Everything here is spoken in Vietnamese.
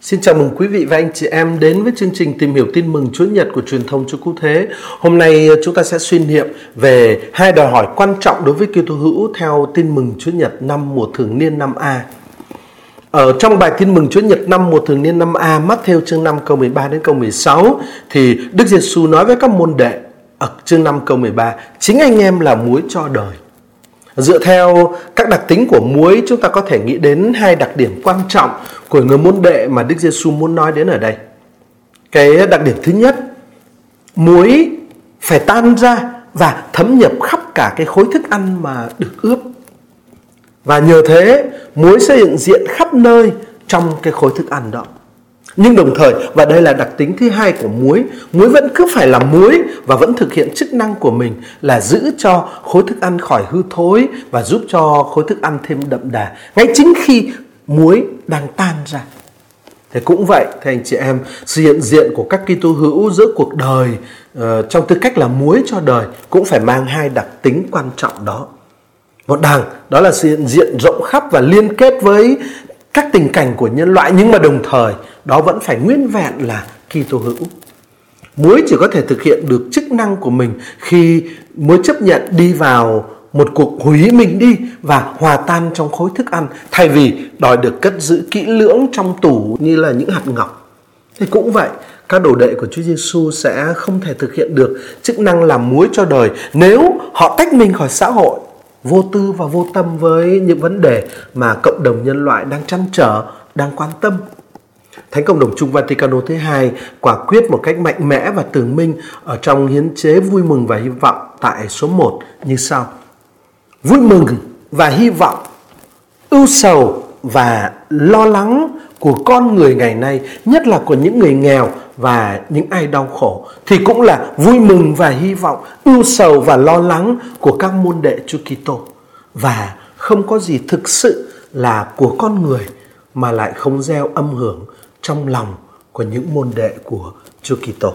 Xin chào mừng quý vị và anh chị em đến với chương trình tìm hiểu tin mừng Chúa Nhật của truyền thông Chúa Cứu Thế. Hôm nay ờ, chúng ta sẽ suy niệm về hai đòi hỏi quan trọng đối với Kitô hữu theo tin mừng Chúa Nhật năm mùa thường niên năm A. Ở trong bài tin mừng Chúa Nhật năm mùa thường niên năm A, Matthew chương 5 câu 13 đến câu 16 thì Đức Giêsu nói với các môn đệ ở chương 5 câu 13, chính anh em là muối cho đời. Dựa theo các đặc tính của muối, chúng ta có thể nghĩ đến hai đặc điểm quan trọng của người môn đệ mà Đức Giêsu muốn nói đến ở đây. Cái đặc điểm thứ nhất, muối phải tan ra và thấm nhập khắp cả cái khối thức ăn mà được ướp. Và nhờ thế, muối sẽ hiện diện khắp nơi trong cái khối thức ăn đó. Nhưng đồng thời, và đây là đặc tính thứ hai của muối, muối vẫn cứ phải là muối và vẫn thực hiện chức năng của mình là giữ cho khối thức ăn khỏi hư thối và giúp cho khối thức ăn thêm đậm đà. Ngay chính khi muối đang tan ra. Thế cũng vậy, thưa anh chị em, sự hiện diện của các Kitô hữu giữa cuộc đời uh, trong tư cách là muối cho đời cũng phải mang hai đặc tính quan trọng đó. Một đằng đó là sự hiện diện rộng khắp và liên kết với các tình cảnh của nhân loại nhưng mà đồng thời đó vẫn phải nguyên vẹn là Kitô hữu. Muối chỉ có thể thực hiện được chức năng của mình khi muối chấp nhận đi vào một cuộc hủy mình đi và hòa tan trong khối thức ăn thay vì đòi được cất giữ kỹ lưỡng trong tủ như là những hạt ngọc. Thì cũng vậy, các đồ đệ của Chúa Giêsu sẽ không thể thực hiện được chức năng làm muối cho đời nếu họ tách mình khỏi xã hội vô tư và vô tâm với những vấn đề mà cộng đồng nhân loại đang chăn trở, đang quan tâm. Thánh Cộng đồng trung Vaticano thứ hai quả quyết một cách mạnh mẽ và tường minh ở trong hiến chế vui mừng và hy vọng tại số 1 như sau. Vui mừng và hy vọng, ưu sầu và lo lắng của con người ngày nay, nhất là của những người nghèo và những ai đau khổ, thì cũng là vui mừng và hy vọng, ưu sầu và lo lắng của các môn đệ Chúa Kitô. Và không có gì thực sự là của con người mà lại không gieo âm hưởng trong lòng của những môn đệ của Chúa Kitô.